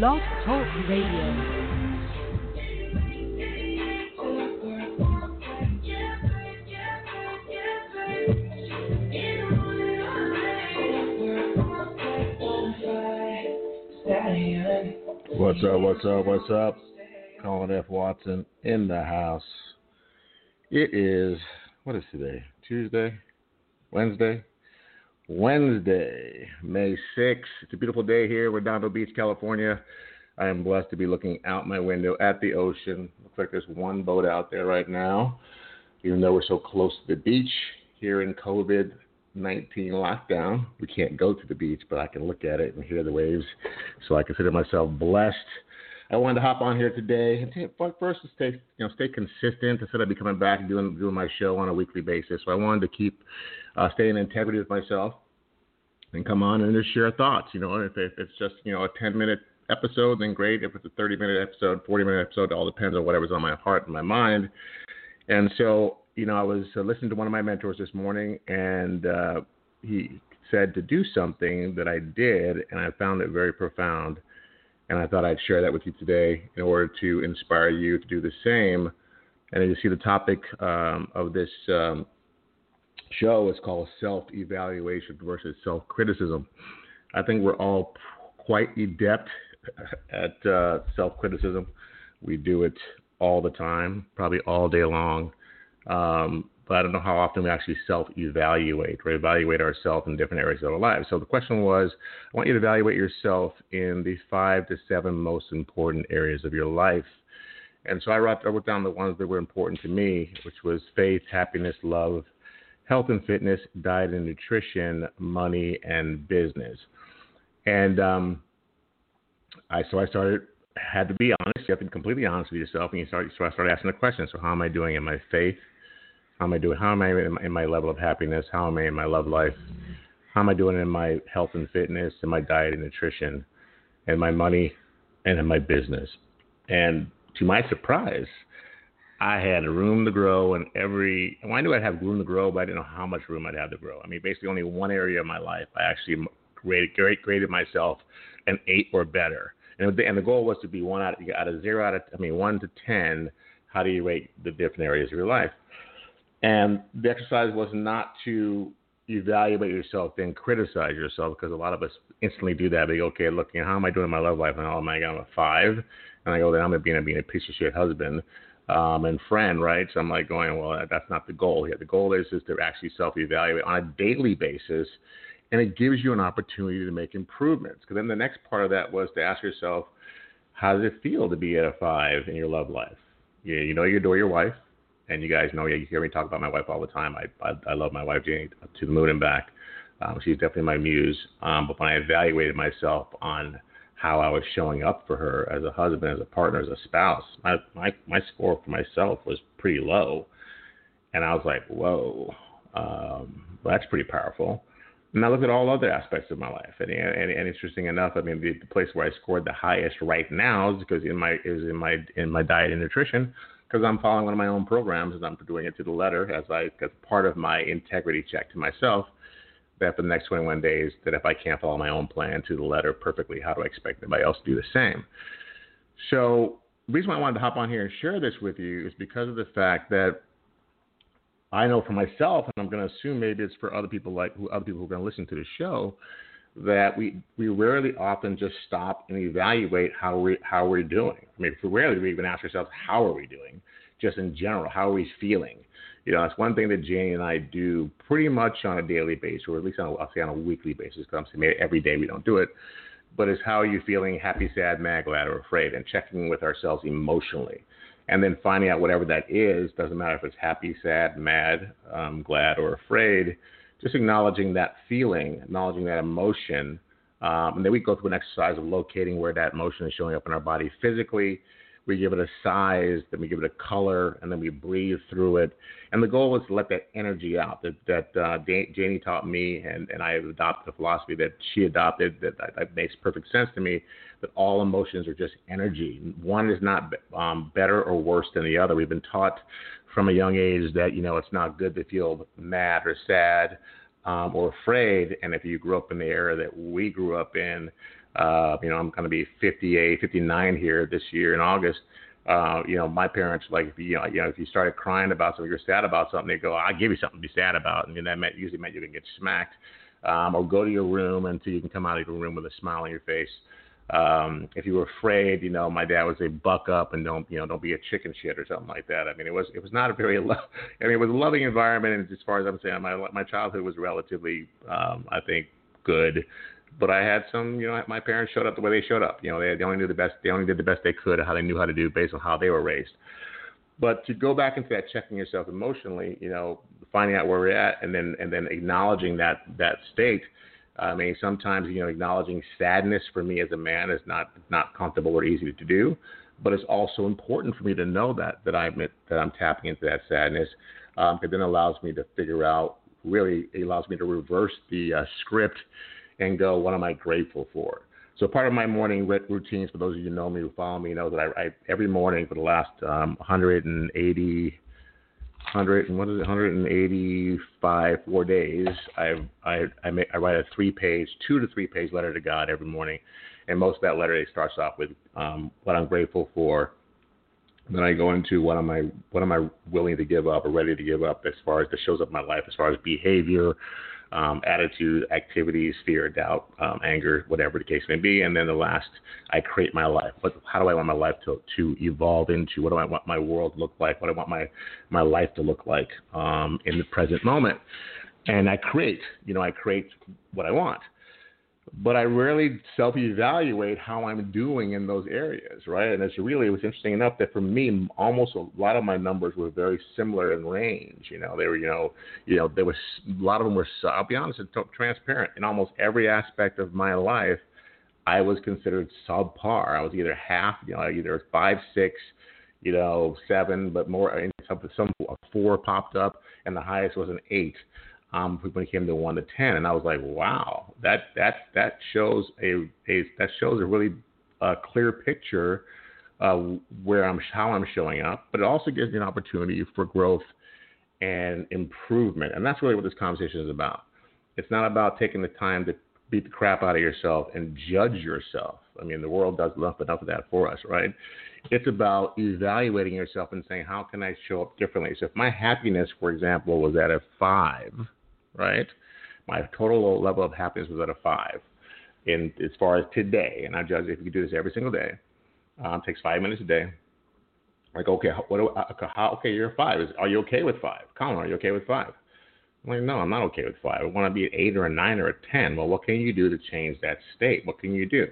Blog Talk Radio. What's up? What's up? What's up? Colin F. Watson in the house. It is what is today? Tuesday, Wednesday, Wednesday, May 6th. It's a beautiful day here in Redondo Beach, California. I am blessed to be looking out my window at the ocean. Looks like there's one boat out there right now, even though we're so close to the beach here in COVID 19 lockdown. We can't go to the beach, but I can look at it and hear the waves. So I consider myself blessed. I wanted to hop on here today and first to stay, you know, stay consistent. I said I'd be coming back and doing doing my show on a weekly basis. So I wanted to keep uh, staying in integrity with myself and come on and just share thoughts. You know, if, if it's just you know a 10 minute episode, then great. If it's a 30 minute episode, 40 minute episode, it all depends on whatever's on my heart and my mind. And so, you know, I was uh, listening to one of my mentors this morning, and uh, he said to do something that I did, and I found it very profound and I thought I'd share that with you today in order to inspire you to do the same. And as you see, the topic um, of this um, show is called self evaluation versus self criticism. I think we're all quite adept at uh, self criticism. We do it all the time, probably all day long. Um, but I don't know how often we actually self evaluate or evaluate ourselves in different areas of our lives. So the question was I want you to evaluate yourself in the five to seven most important areas of your life. And so I wrote, I wrote down the ones that were important to me, which was faith, happiness, love, health and fitness, diet and nutrition, money, and business. And um, I so I started had to be honest. You have to be completely honest with yourself, and you start so I started asking the question. So how am I doing in my faith? How am I doing? How am I in my, in my level of happiness? How am I in my love life? How am I doing in my health and fitness, and my diet and nutrition, and my money, and in my business? And to my surprise, I had room to grow in every. Well, I knew I'd have room to grow, but I didn't know how much room I'd have to grow. I mean, basically, only one area of my life I actually graded, graded myself an eight or better, and the, and the goal was to be one out of, out of zero out of I mean one to ten. How do you rate the different areas of your life? And the exercise was not to evaluate yourself, then criticize yourself, because a lot of us instantly do that. Go, okay, look, you know, how am I doing in my love life? And oh my God, I'm a five. And I go, then I'm being a, being a piece of shit husband um, and friend, right? So I'm like going, well, that's not the goal here. The goal is, is to actually self evaluate on a daily basis. And it gives you an opportunity to make improvements. Because then the next part of that was to ask yourself, how does it feel to be at a five in your love life? You, you know you adore your wife and you guys know, yeah, you hear me talk about my wife all the time. I I, I love my wife Janie to the moon and back. Um, she's definitely my muse. Um, but when I evaluated myself on how I was showing up for her as a husband, as a partner, as a spouse, my my my score for myself was pretty low, and I was like, whoa, um, well, that's pretty powerful. And I look at all other aspects of my life, and, and, and interesting enough, I mean, the, the place where I scored the highest right now is because in my is in my in my diet and nutrition because I'm following one of my own programs and I'm doing it to the letter as I as part of my integrity check to myself. That for the next 21 days, that if I can't follow my own plan to the letter perfectly, how do I expect anybody else to do the same? So the reason why I wanted to hop on here and share this with you is because of the fact that I know for myself, and I'm going to assume maybe it's for other people like who other people who are going to listen to the show, that we we rarely often just stop and evaluate how we how we're doing. I mean, rarely we even ask ourselves how are we doing, just in general, how are we feeling? You know, that's one thing that Janie and I do pretty much on a daily basis, or at least on a, I'll say on a weekly basis. Because I'm saying every day we don't do it, but it's how are you feeling? Happy, sad, mad, glad, or afraid, and checking with ourselves emotionally, and then finding out whatever that is. Doesn't matter if it's happy, sad, mad, um, glad, or afraid just acknowledging that feeling, acknowledging that emotion. Um, and then we go through an exercise of locating where that emotion is showing up in our body physically. We give it a size, then we give it a color, and then we breathe through it. And the goal is to let that energy out that, that uh, Janie taught me, and, and I adopted the philosophy that she adopted that, that makes perfect sense to me that all emotions are just energy. One is not um, better or worse than the other. We've been taught from a young age that you know it's not good to feel mad or sad um, or afraid. And if you grew up in the era that we grew up in, Uh, you know, I'm going to be 58, 59 here this year in August. Uh, you know, my parents like you, know, you know if you started crying about something, you're sad about something, they go, "I'll give you something to be sad about," and that meant usually meant you didn't get smacked, um, or go to your room until you can come out of your room with a smile on your face. Um, if you were afraid, you know, my dad would say, "Buck up and don't, you know, don't be a chicken shit or something like that." I mean, it was it was not a very, lo- I mean, it was a loving environment, and as far as I'm saying, my my childhood was relatively, um, I think, good. But I had some, you know, my parents showed up the way they showed up. You know, they, they only knew the best, they only did the best they could, how they knew how to do based on how they were raised. But to go back into that, checking yourself emotionally, you know, finding out where we're at, and then and then acknowledging that that state I mean, sometimes you know, acknowledging sadness for me as a man is not not comfortable or easy to do, but it's also important for me to know that that I'm that I'm tapping into that sadness. Um, it then allows me to figure out really it allows me to reverse the uh, script and go, what am I grateful for? So part of my morning routines, for those of you who know me who follow me, know that I, I every morning for the last um, 180 hundred and what is it, 185 four days. I I I, make, I write a three page, two to three page letter to God every morning, and most of that letter starts off with um, what I'm grateful for. Then I go into what am I what am I willing to give up or ready to give up as far as that shows up in my life as far as behavior, um, attitude, activities, fear, doubt, um, anger, whatever the case may be. And then the last, I create my life. What, how do I want my life to, to evolve into? What do I want my world to look like? What do I want my, my life to look like um, in the present moment? And I create, you know, I create what I want but I rarely self evaluate how I'm doing in those areas, right? And it's really, it was interesting enough that for me, almost a lot of my numbers were very similar in range. You know, they were, you know, you know, there was a lot of them were, I'll be honest, transparent in almost every aspect of my life. I was considered subpar. I was either half, you know, either five, six, you know, seven, but more, some, some four popped up, and the highest was an eight um, when it came to one to ten, and I was like, wow, that that that shows a, a that shows a really uh, clear picture uh, where I'm how I'm showing up, but it also gives me an opportunity for growth and improvement, and that's really what this conversation is about. It's not about taking the time to beat the crap out of yourself and judge yourself. I mean, the world does enough enough of that for us, right? It's about evaluating yourself and saying, how can I show up differently? So if my happiness, for example, was at a five right? My total level of happiness was at a five. In as far as today, and I judge if you do this every single day, um, takes five minutes a day. Like, okay, what do I, how, okay, you're five. Is, are you okay with five? Colin, are you okay with five? I'm like, no, I'm not okay with five. I want to be an eight or a nine or a ten. Well, what can you do to change that state? What can you do?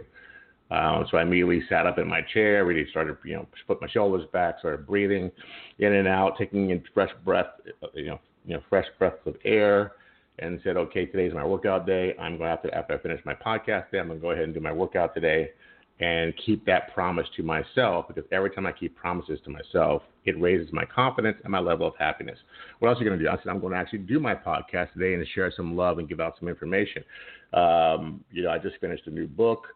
Um, so I immediately sat up in my chair, really started, you know, put my shoulders back, started breathing in and out, taking in fresh breath, you know, you know, fresh breaths of air, and said, okay, today's my workout day. I'm going to have to, after I finish my podcast day, I'm going to go ahead and do my workout today and keep that promise to myself because every time I keep promises to myself, it raises my confidence and my level of happiness. What else are you going to do? I said, I'm going to actually do my podcast today and share some love and give out some information. Um, you know, I just finished a new book.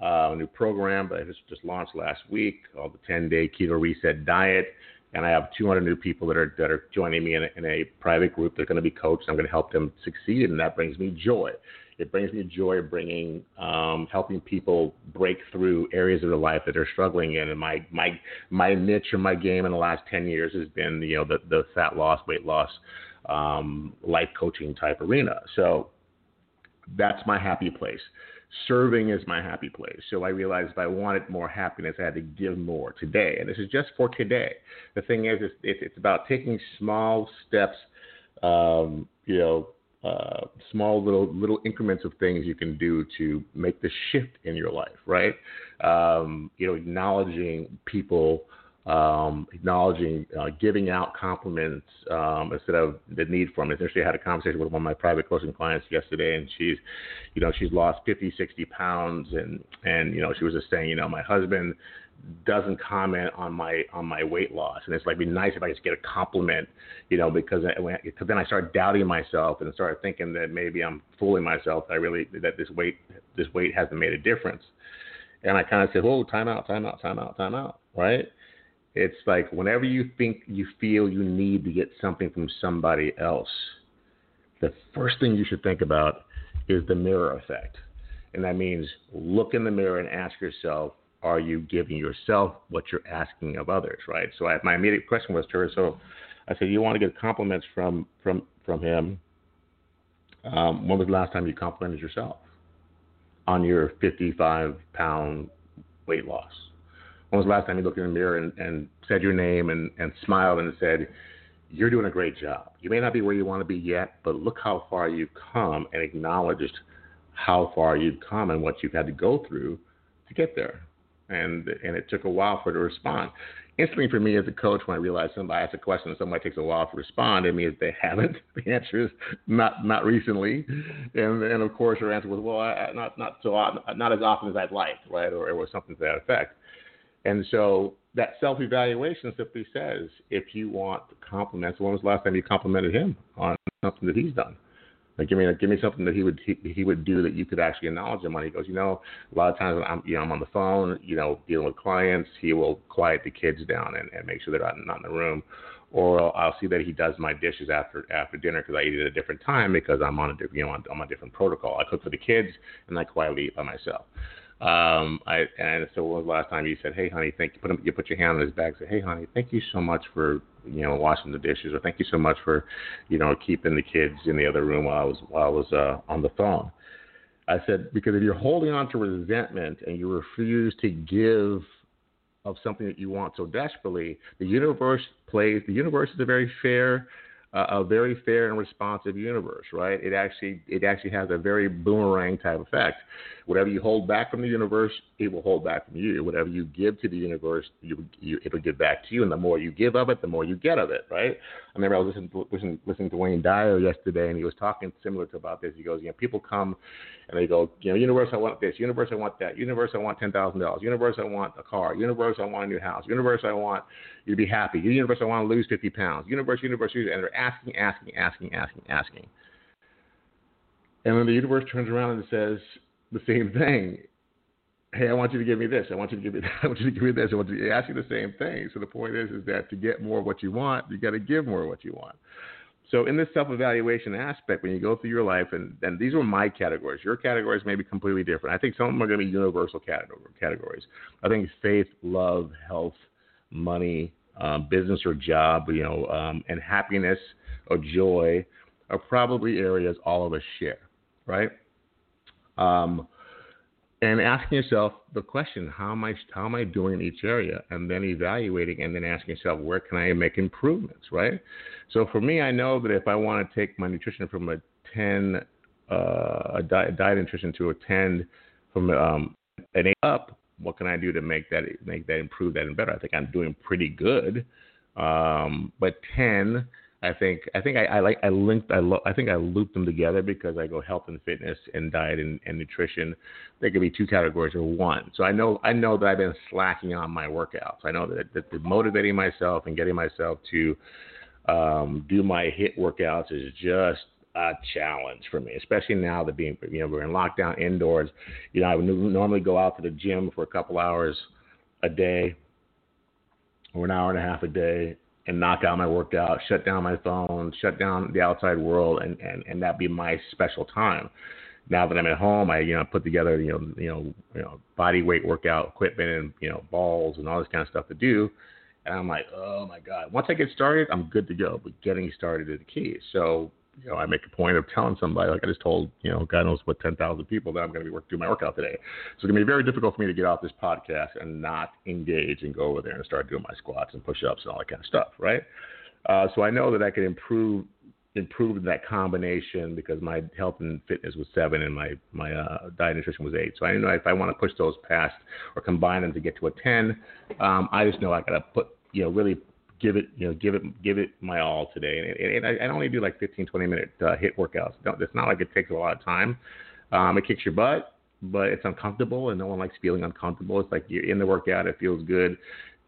Uh, a new program that I just, just launched last week called the 10 Day Keto Reset Diet and I have 200 new people that are that are joining me in a, in a private group. They're going to be coached. I'm going to help them succeed, and that brings me joy. It brings me joy bringing um, helping people break through areas of their life that they're struggling in. And my my my niche or my game in the last 10 years has been you know the the fat loss, weight loss, um, life coaching type arena. So that's my happy place serving is my happy place. So I realized if I wanted more happiness, I had to give more today. And this is just for today. The thing is, it's, it's about taking small steps, um, you know, uh, small little little increments of things you can do to make the shift in your life, right? Um, you know, acknowledging people um, acknowledging, uh, giving out compliments um, instead of the need for them. Essentially, I had a conversation with one of my private coaching clients yesterday, and she's, you know, she's lost 50, 60 pounds, and and you know, she was just saying, you know, my husband doesn't comment on my on my weight loss, and it's like be nice if I just get a compliment, you know, because because then I start doubting myself and start thinking that maybe I'm fooling myself. I really that this weight this weight hasn't made a difference, and I kind of said, oh, time out, time out, time out, time out, right? It's like whenever you think you feel you need to get something from somebody else, the first thing you should think about is the mirror effect. And that means look in the mirror and ask yourself, are you giving yourself what you're asking of others, right? So I, my immediate question was to her, so I said, you want to get compliments from from from him. Um, when was the last time you complimented yourself on your 55 pound weight loss? When was the last time you looked in the mirror and, and said your name and, and smiled and said, You're doing a great job. You may not be where you want to be yet, but look how far you've come and acknowledged how far you've come and what you've had to go through to get there. And and it took a while for her to respond instantly for me as a coach when I realize somebody asks a question and somebody takes a while to respond, it means they haven't. The answer is not not recently, and and of course her answer was well I, not not so not as often as I'd like, right, or it was something to that effect. And so that self evaluation simply says if you want compliments, when was the last time you complimented him on something that he's done? Like, give me give me something that he would he, he would do that you could actually acknowledge him on. He goes, you know, a lot of times when I'm you know I'm on the phone, you know, dealing with clients, he will quiet the kids down and, and make sure they're not, not in the room, or I'll see that he does my dishes after after dinner because I eat at a different time because I'm on a you know I'm on a different protocol. I cook for the kids and I quietly eat by myself. Um, I and so was the last time you said, "Hey, honey, thank you." Put him, you put your hand on his back, say, "Hey, honey, thank you so much for you know washing the dishes," or "Thank you so much for you know keeping the kids in the other room while I was while I was uh, on the phone." I said because if you're holding on to resentment and you refuse to give of something that you want so desperately, the universe plays. The universe is a very fair a very fair and responsive universe, right? It actually it actually has a very boomerang type effect. Whatever you hold back from the universe, it will hold back from you. Whatever you give to the universe, you, you, it'll give back to you. And the more you give of it, the more you get of it, right? I remember I was listening to, listening, listening to Wayne Dyer yesterday, and he was talking similar to about this. He goes, you know, people come and they go, you know, universe, I want this. Universe, I want that. Universe, I want ten thousand dollars. Universe, I want a car. Universe, I want a new house. Universe, I want you to be happy. Universe, I want to lose fifty pounds. Universe, universe, universe, and they're asking, asking, asking, asking, asking. And then the universe turns around and says the same thing. Hey, I want you to give me this. I want you to give me that. I want you to give me this. I want you to ask you the same thing. So the point is, is that to get more of what you want, you got to give more of what you want. So in this self-evaluation aspect, when you go through your life, and, and these are my categories. Your categories may be completely different. I think some of them are going to be universal categories. I think faith, love, health, money, um, business or job, you know, um, and happiness or joy are probably areas all of us share, right? Um, and asking yourself the question, how am I how am I doing in each area, and then evaluating, and then asking yourself, where can I make improvements, right? So for me, I know that if I want to take my nutrition from a ten, uh, a diet, nutrition to a ten, from um, an eight up, what can I do to make that make that improve that and better? I think I'm doing pretty good. Um, but ten, I think I think I, I like I linked I lo- I think I looped them together because I go health and fitness and diet and, and nutrition. They could be two categories or one. So I know I know that I've been slacking on my workouts. I know that, that, that motivating myself and getting myself to um, do my HIIT workouts is just a challenge for me, especially now that being you know we're in lockdown indoors. You know, I would normally go out to the gym for a couple hours a day or an hour and a half a day and knock out my workout, shut down my phone, shut down the outside world, and and and that be my special time. Now that I'm at home, I you know put together you know you know you know body weight workout equipment and you know balls and all this kind of stuff to do, and I'm like, oh my god, once I get started, I'm good to go. But getting started is the key. So you know, I make a point of telling somebody, like I just told, you know, God knows what 10,000 people that I'm going to be working, do my workout today. So it's going to be very difficult for me to get off this podcast and not engage and go over there and start doing my squats and push-ups and all that kind of stuff, right? Uh, so I know that I can improve improve that combination because my health and fitness was seven and my my uh, diet nutrition was eight. So I know if I want to push those past or combine them to get to a ten, um, I just know I got to put you know really give it, you know, give it, give it my all today. And, and I, I only do like 15, 20 minute uh, HIIT workouts. it's not like it takes a lot of time. Um, it kicks your butt, but it's uncomfortable, and no one likes feeling uncomfortable. It's like you're in the workout, it feels good.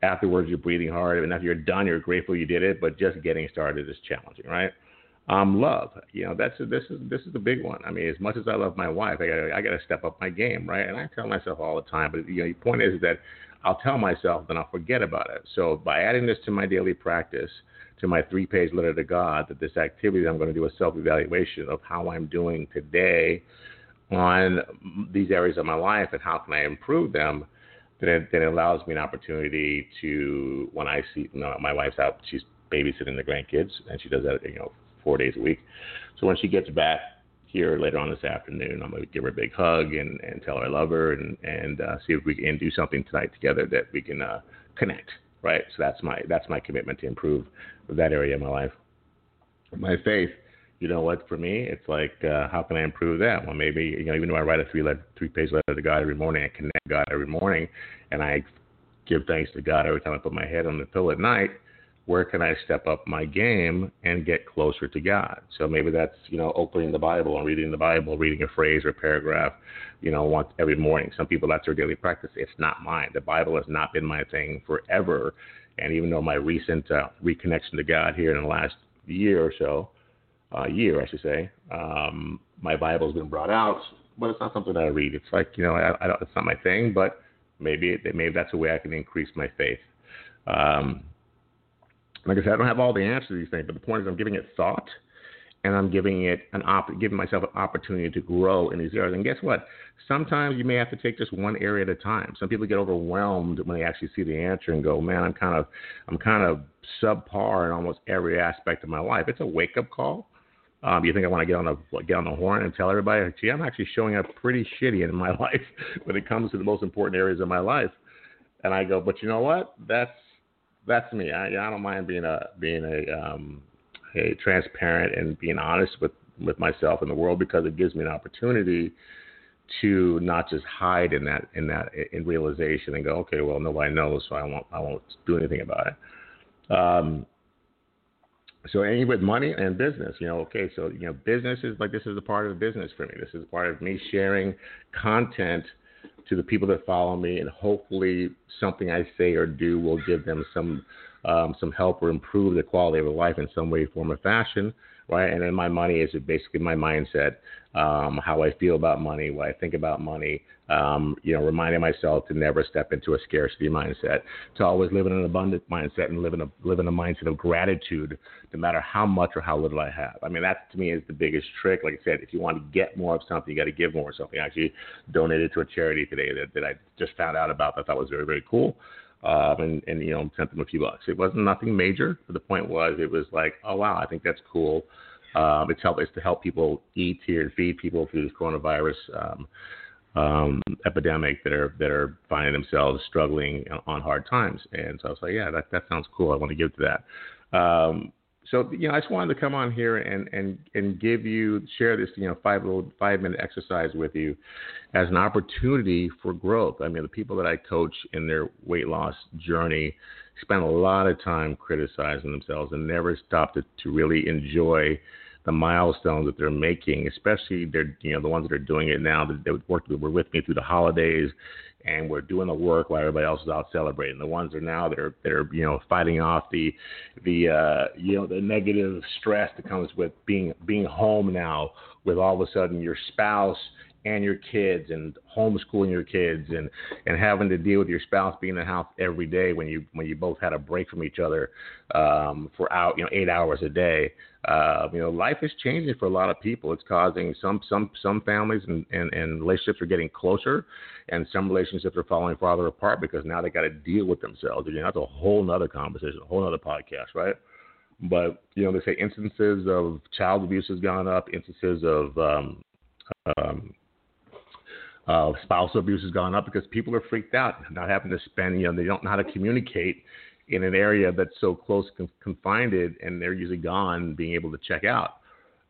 Afterwards, you're breathing hard, and after you're done, you're grateful you did it. But just getting started is challenging, right? Um, love, you know, that's this is this is the big one. I mean, as much as I love my wife, I got I got to step up my game, right? And I tell myself all the time, but you know, the point is that I'll tell myself, then I'll forget about it. So by adding this to my daily practice, to my three page letter to God, that this activity that I'm going to do a self evaluation of how I'm doing today on these areas of my life and how can I improve them, then it, then it allows me an opportunity to when I see you know, my wife's out, she's babysitting the grandkids, and she does that you know four days a week. So when she gets back here later on this afternoon, I'm gonna give her a big hug and, and tell her I love her and and uh, see if we can do something tonight together that we can uh, connect. Right. So that's my that's my commitment to improve that area of my life. My faith you know what? For me, it's like, uh, how can I improve that? Well, maybe you know, even though I write a three letter, three page letter to God every morning, I connect God every morning, and I give thanks to God every time I put my head on the pillow at night where can I step up my game and get closer to God? So maybe that's, you know, opening the Bible and reading the Bible, reading a phrase or paragraph, you know, once every morning. Some people that's their daily practice. It's not mine. The Bible has not been my thing forever. And even though my recent uh, reconnection to God here in the last year or so, uh, year I should say, um, my Bible's been brought out, but it's not something that I read. It's like, you know, I, I don't, it's not my thing, but maybe maybe that's a way I can increase my faith. Um, like I said, I don't have all the answers to these things, but the point is I'm giving it thought and I'm giving it an op- giving myself an opportunity to grow in these areas. And guess what? Sometimes you may have to take just one area at a time. Some people get overwhelmed when they actually see the answer and go, "Man, I'm kind of I'm kind of subpar in almost every aspect of my life." It's a wake up call. Um, you think I want to get on the get on the horn and tell everybody, "Gee, I'm actually showing up pretty shitty in my life when it comes to the most important areas of my life." And I go, "But you know what? That's that's me. I, I don't mind being a being a um, a transparent and being honest with with myself and the world because it gives me an opportunity to not just hide in that in that in realization and go, okay, well nobody knows, so I won't I won't do anything about it. Um, so any with money and business, you know, okay, so you know, business is like this is a part of the business for me. This is part of me sharing content to the people that follow me, and hopefully something I say or do will give them some um, some help or improve the quality of life in some way, form, or fashion right? And then my money is basically my mindset, um, how I feel about money, what I think about money. Um, you know, reminding myself to never step into a scarcity mindset, to always live in an abundant mindset and live in a live in a mindset of gratitude, no matter how much or how little I have. I mean, that to me is the biggest trick. Like I said, if you want to get more of something, you got to give more of something. I actually donated to a charity today that, that I just found out about that I thought was very very cool um, and, and you know sent them a few bucks. It wasn't nothing major, but the point was it was like, oh wow, I think that's cool. Um, it's help it's to help people eat here and feed people through this coronavirus um, um, epidemic that are that are finding themselves struggling on hard times. And so I was like, yeah, that that sounds cool. I want to give to that. Um, so you know, I just wanted to come on here and and and give you share this you know five little five minute exercise with you as an opportunity for growth. I mean, the people that I coach in their weight loss journey spend a lot of time criticizing themselves and never stop to, to really enjoy the milestones that they're making, especially they're you know the ones that are doing it now that, that worked with were with me through the holidays and we're doing the work while everybody else is out celebrating. The ones that are now that are that are you know fighting off the the uh, you know the negative stress that comes with being being home now with all of a sudden your spouse and your kids and homeschooling your kids and and having to deal with your spouse being in the house every day when you when you both had a break from each other um, for out you know eight hours a day. Uh, you know, life is changing for a lot of people. It's causing some some some families and, and, and relationships are getting closer, and some relationships are falling farther apart because now they got to deal with themselves. Know, that's a whole nother conversation, a whole nother podcast, right? But you know, they say instances of child abuse has gone up, instances of um, um, uh, spousal abuse has gone up because people are freaked out, not having to spend, you know, they don't know how to communicate in an area that's so close confined, and they're usually gone being able to check out.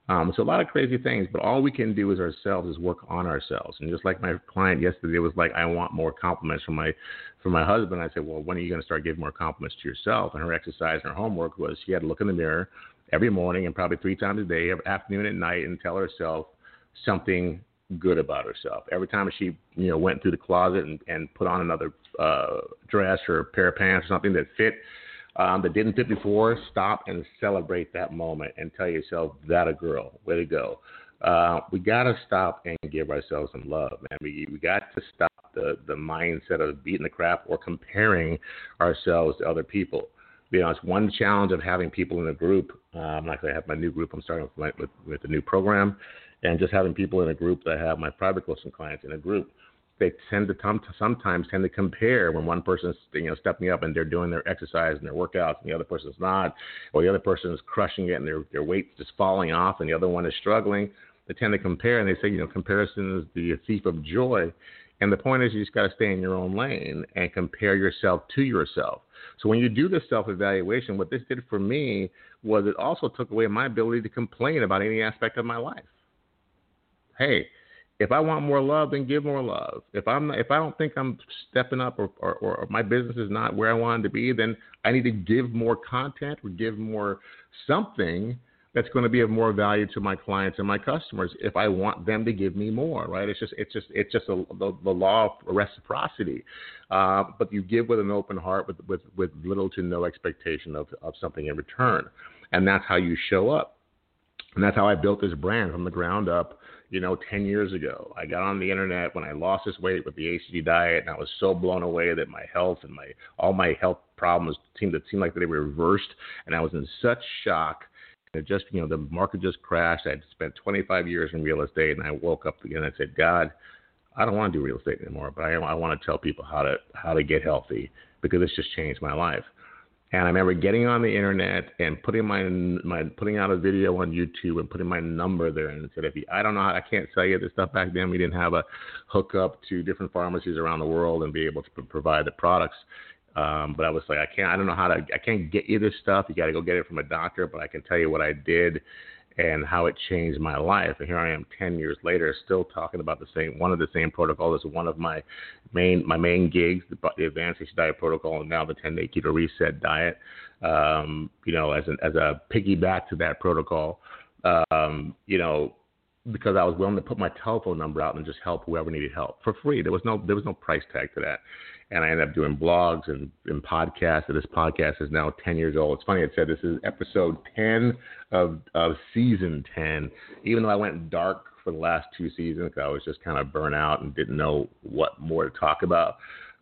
Um, so a lot of crazy things, but all we can do is ourselves is work on ourselves. And just like my client yesterday was like, I want more compliments from my from my husband. I said, well, when are you going to start giving more compliments to yourself? And her exercise and her homework was she had to look in the mirror every morning and probably three times a day, every afternoon and night, and tell herself something good about herself. Every time she, you know, went through the closet and, and put on another uh, dress or a pair of pants or something that fit, um, that didn't fit before, stop and celebrate that moment and tell yourself, that a girl, way to go. Uh, we got to stop and give ourselves some love, man. We, we got to stop the, the mindset of beating the crap or comparing ourselves to other people. You know, it's one challenge of having people in a group. Um, like I have my new group, I'm starting with, my, with, with a new program And just having people in a group that have my private coaching clients in a group, they tend to sometimes tend to compare when one person's you know stepping up and they're doing their exercise and their workouts and the other person's not, or the other person is crushing it and their their weight's just falling off and the other one is struggling. They tend to compare and they say you know comparison is the thief of joy. And the point is, you just got to stay in your own lane and compare yourself to yourself. So when you do this self evaluation, what this did for me was it also took away my ability to complain about any aspect of my life. Hey, if I want more love, then give more love. If I'm if I don't think I'm stepping up or, or, or my business is not where I wanted to be, then I need to give more content or give more something that's going to be of more value to my clients and my customers if I want them to give me more, right? It's just it's just it's just a, the, the law of reciprocity. Uh, but you give with an open heart, with with with little to no expectation of of something in return, and that's how you show up. And that's how I built this brand from the ground up you know, 10 years ago. I got on the internet when I lost this weight with the HCG diet, and I was so blown away that my health and my all my health problems seemed to seem like they were reversed, and I was in such shock. It just, you know, the market just crashed. I'd spent 25 years in real estate, and I woke up again and I said, God, I don't want to do real estate anymore, but I, I want to tell people how to how to get healthy because it's just changed my life. And I remember getting on the internet and putting my my putting out a video on YouTube and putting my number there and said, if you, I don't know, how, I can't sell you this stuff back then. We didn't have a hookup to different pharmacies around the world and be able to provide the products. Um, but I was like, I can't, I don't know how to, I can't get you this stuff. You got to go get it from a doctor. But I can tell you what I did and how it changed my life. And here I am 10 years later, still talking about the same one of the same protocols as one of my main my main gigs, the, the Advanced Diet Protocol, and now the 10 Day Keto Reset Diet. Um, you know, as an as a piggyback to that protocol, um, you know, because I was willing to put my telephone number out and just help whoever needed help for free. There was no there was no price tag to that and I ended up doing blogs and, and podcasts. And this podcast is now 10 years old. It's funny, it said this is episode 10 of, of season 10, even though I went dark for the last two seasons. I was just kind of burnt out and didn't know what more to talk about.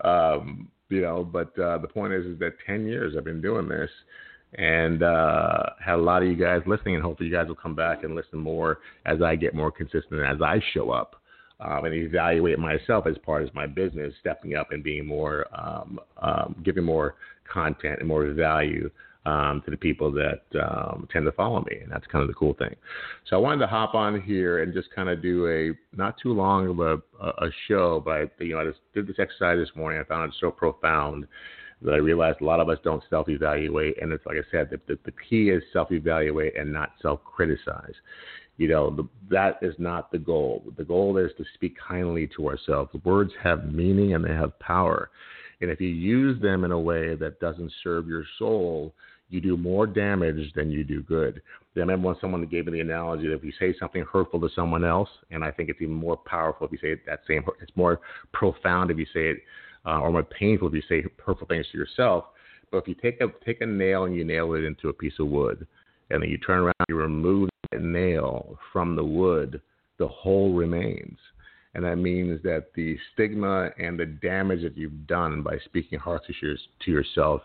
Um, you know, but uh, the point is, is that 10 years I've been doing this and uh, had a lot of you guys listening, and hopefully you guys will come back and listen more as I get more consistent as I show up um, and evaluate myself as part of my business, stepping up and being more, um, um, giving more content and more value um, to the people that um, tend to follow me, and that's kind of the cool thing. So I wanted to hop on here and just kind of do a not too long of a, a show, but you know I just did this exercise this morning. I found it so profound that I realized a lot of us don't self-evaluate, and it's like I said, the, the, the key is self-evaluate and not self-criticize you know, the, that is not the goal. The goal is to speak kindly to ourselves. Words have meaning and they have power. And if you use them in a way that doesn't serve your soul, you do more damage than you do good. I remember when someone gave me the analogy that if you say something hurtful to someone else, and I think it's even more powerful if you say it that same, it's more profound if you say it, uh, or more painful if you say hurtful things to yourself. But if you take a take a nail and you nail it into a piece of wood, and then you turn around, you remove nail from the wood, the hole remains. And that means that the stigma and the damage that you've done by speaking harshly to yourself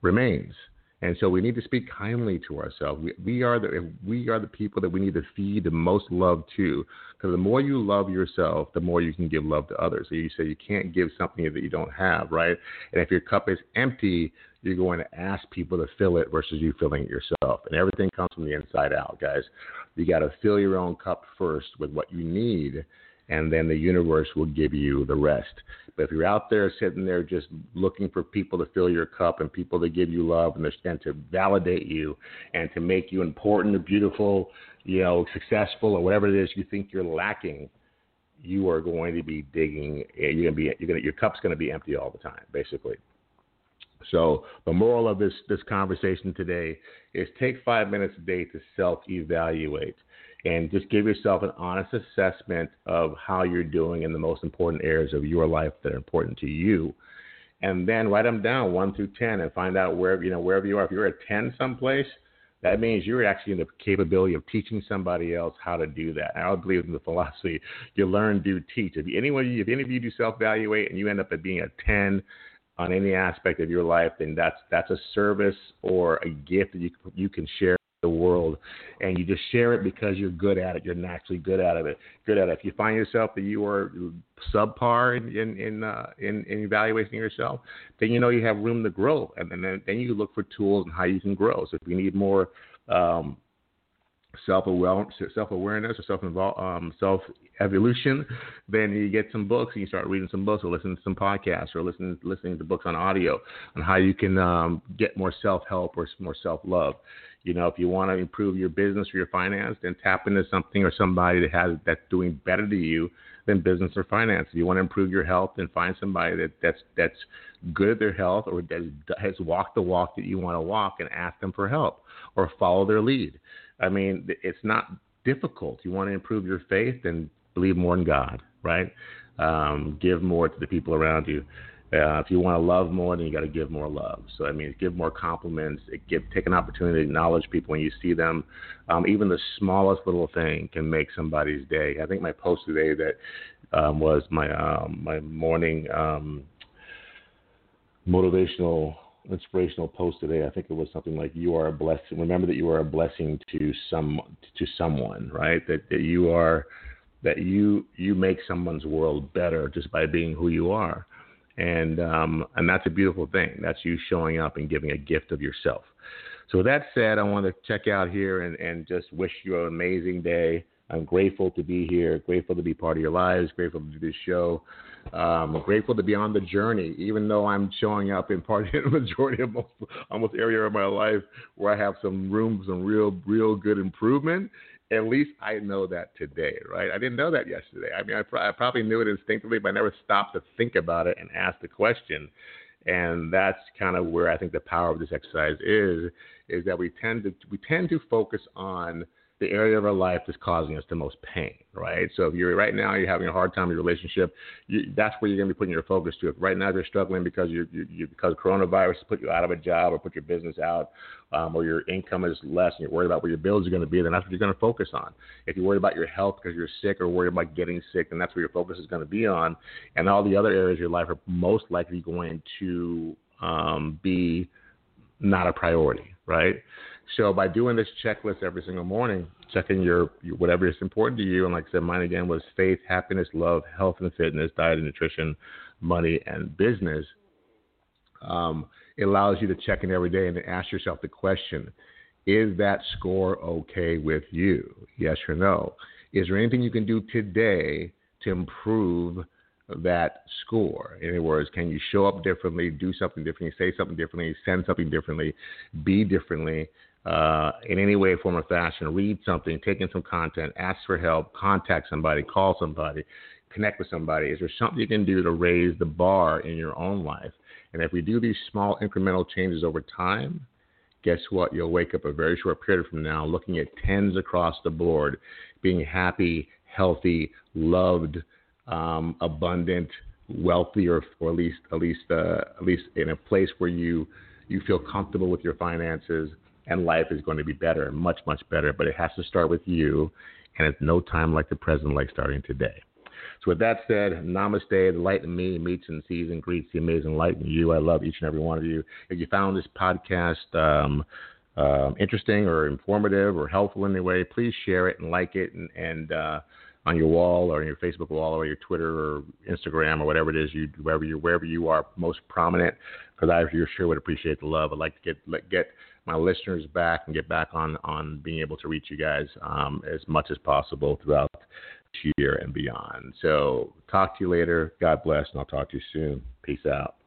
remains. And so we need to speak kindly to ourselves. We, we are the we are the people that we need to feed the most love to. Because the more you love yourself, the more you can give love to others. So you say you can't give something that you don't have, right? And if your cup is empty, you're going to ask people to fill it versus you filling it yourself. And everything comes from the inside out, guys. You got to fill your own cup first with what you need, and then the universe will give you the rest. But if you're out there sitting there just looking for people to fill your cup and people to give you love and, and to validate you and to make you important or beautiful, you know, successful or whatever it is you think you're lacking, you are going to be digging. You're going to be. You're going to, your cup's going to be empty all the time, basically. So the moral of this this conversation today is take five minutes a day to self evaluate and just give yourself an honest assessment of how you're doing in the most important areas of your life that are important to you. And then write them down one through ten and find out where you know wherever you are. If you're at ten someplace, that means you're actually in the capability of teaching somebody else how to do that. And I believe in the philosophy you learn, do, teach. If anyone, if any of you do self evaluate and you end up at being a ten on any aspect of your life, then that's that's a service or a gift that you you can share the world and you just share it because you're good at it. You're naturally good at it. Good at it. If you find yourself that you are subpar in in in, uh, in, in evaluating yourself then you know you have room to grow. And then then you look for tools and how you can grow. So if you need more um, self awareness, self awareness, or self um, self evolution, then you get some books and you start reading some books or listening to some podcasts or listening listening to books on audio on how you can um, get more self help or more self love. You know, if you want to improve your business or your finance, then tap into something or somebody that has that's doing better to you than business or finance. If you want to improve your health, then find somebody that that's that's good at their health or that has walked the walk that you want to walk and ask them for help or follow their lead. I mean, it's not difficult. You want to improve your faith and believe more in God, right? Um, give more to the people around you. Uh, if you want to love more, then you got to give more love. So I mean, give more compliments. Give take an opportunity to acknowledge people when you see them. Um, even the smallest little thing can make somebody's day. I think my post today that um, was my um, my morning um, motivational inspirational post today. I think it was something like you are a blessing. Remember that you are a blessing to some to someone, right? That that you are that you you make someone's world better just by being who you are. And um, and that's a beautiful thing. That's you showing up and giving a gift of yourself. So with that said, I want to check out here and, and just wish you an amazing day. I'm grateful to be here, grateful to be part of your lives, grateful to do this show. Um, grateful to be on the journey, even though I'm showing up in part in the majority of most almost area of my life where I have some room, some real, real good improvement. At least I know that today, right? I didn't know that yesterday. I mean, I, I probably knew it instinctively, but I never stopped to think about it and ask the question. And that's kind of where I think the power of this exercise is, is that we tend to we tend to focus on the area of our life that's causing us the most pain, right? So if you're right now you're having a hard time in your relationship, you, that's where you're going to be putting your focus to. If right now you're struggling because you, you because coronavirus put you out of a job or put your business out, um, or your income is less and you're worried about where your bills are going to be, then that's what you're going to focus on. If you're worried about your health because you're sick or worried about getting sick, then that's where your focus is going to be on. And all the other areas of your life are most likely going to um, be not a priority, right? So by doing this checklist every single morning, checking your, your whatever is important to you, and like I said, mine again was faith, happiness, love, health and fitness, diet and nutrition, money and business. Um, it allows you to check in every day and ask yourself the question: Is that score okay with you? Yes or no? Is there anything you can do today to improve? that score. In other words, can you show up differently, do something differently, say something differently, send something differently, be differently uh, in any way, form, or fashion, read something, take in some content, ask for help, contact somebody, call somebody, connect with somebody? Is there something you can do to raise the bar in your own life? And if we do these small incremental changes over time, guess what? You'll wake up a very short period from now looking at tens across the board, being happy, healthy, loved, um, abundant, wealthy, or, or at least at least uh, at least in a place where you you feel comfortable with your finances and life is going to be better, much, much better. But it has to start with you, and it's no time like the present, like starting today. So, with that said, namaste. The light in me meets and sees and greets the amazing light in you. I love each and every one of you. If you found this podcast um, uh, interesting or informative or helpful in any way, please share it and like it and, and uh, on your wall or your Facebook wall or your Twitter or Instagram or whatever it is you wherever you wherever you are most prominent. Because I sure would appreciate the love. I'd like to get get my listeners back and get back on on being able to reach you guys um, as much as possible throughout this year and beyond. So talk to you later. God bless, and I'll talk to you soon. Peace out.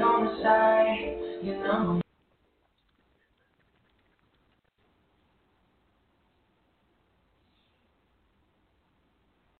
On the side, you know.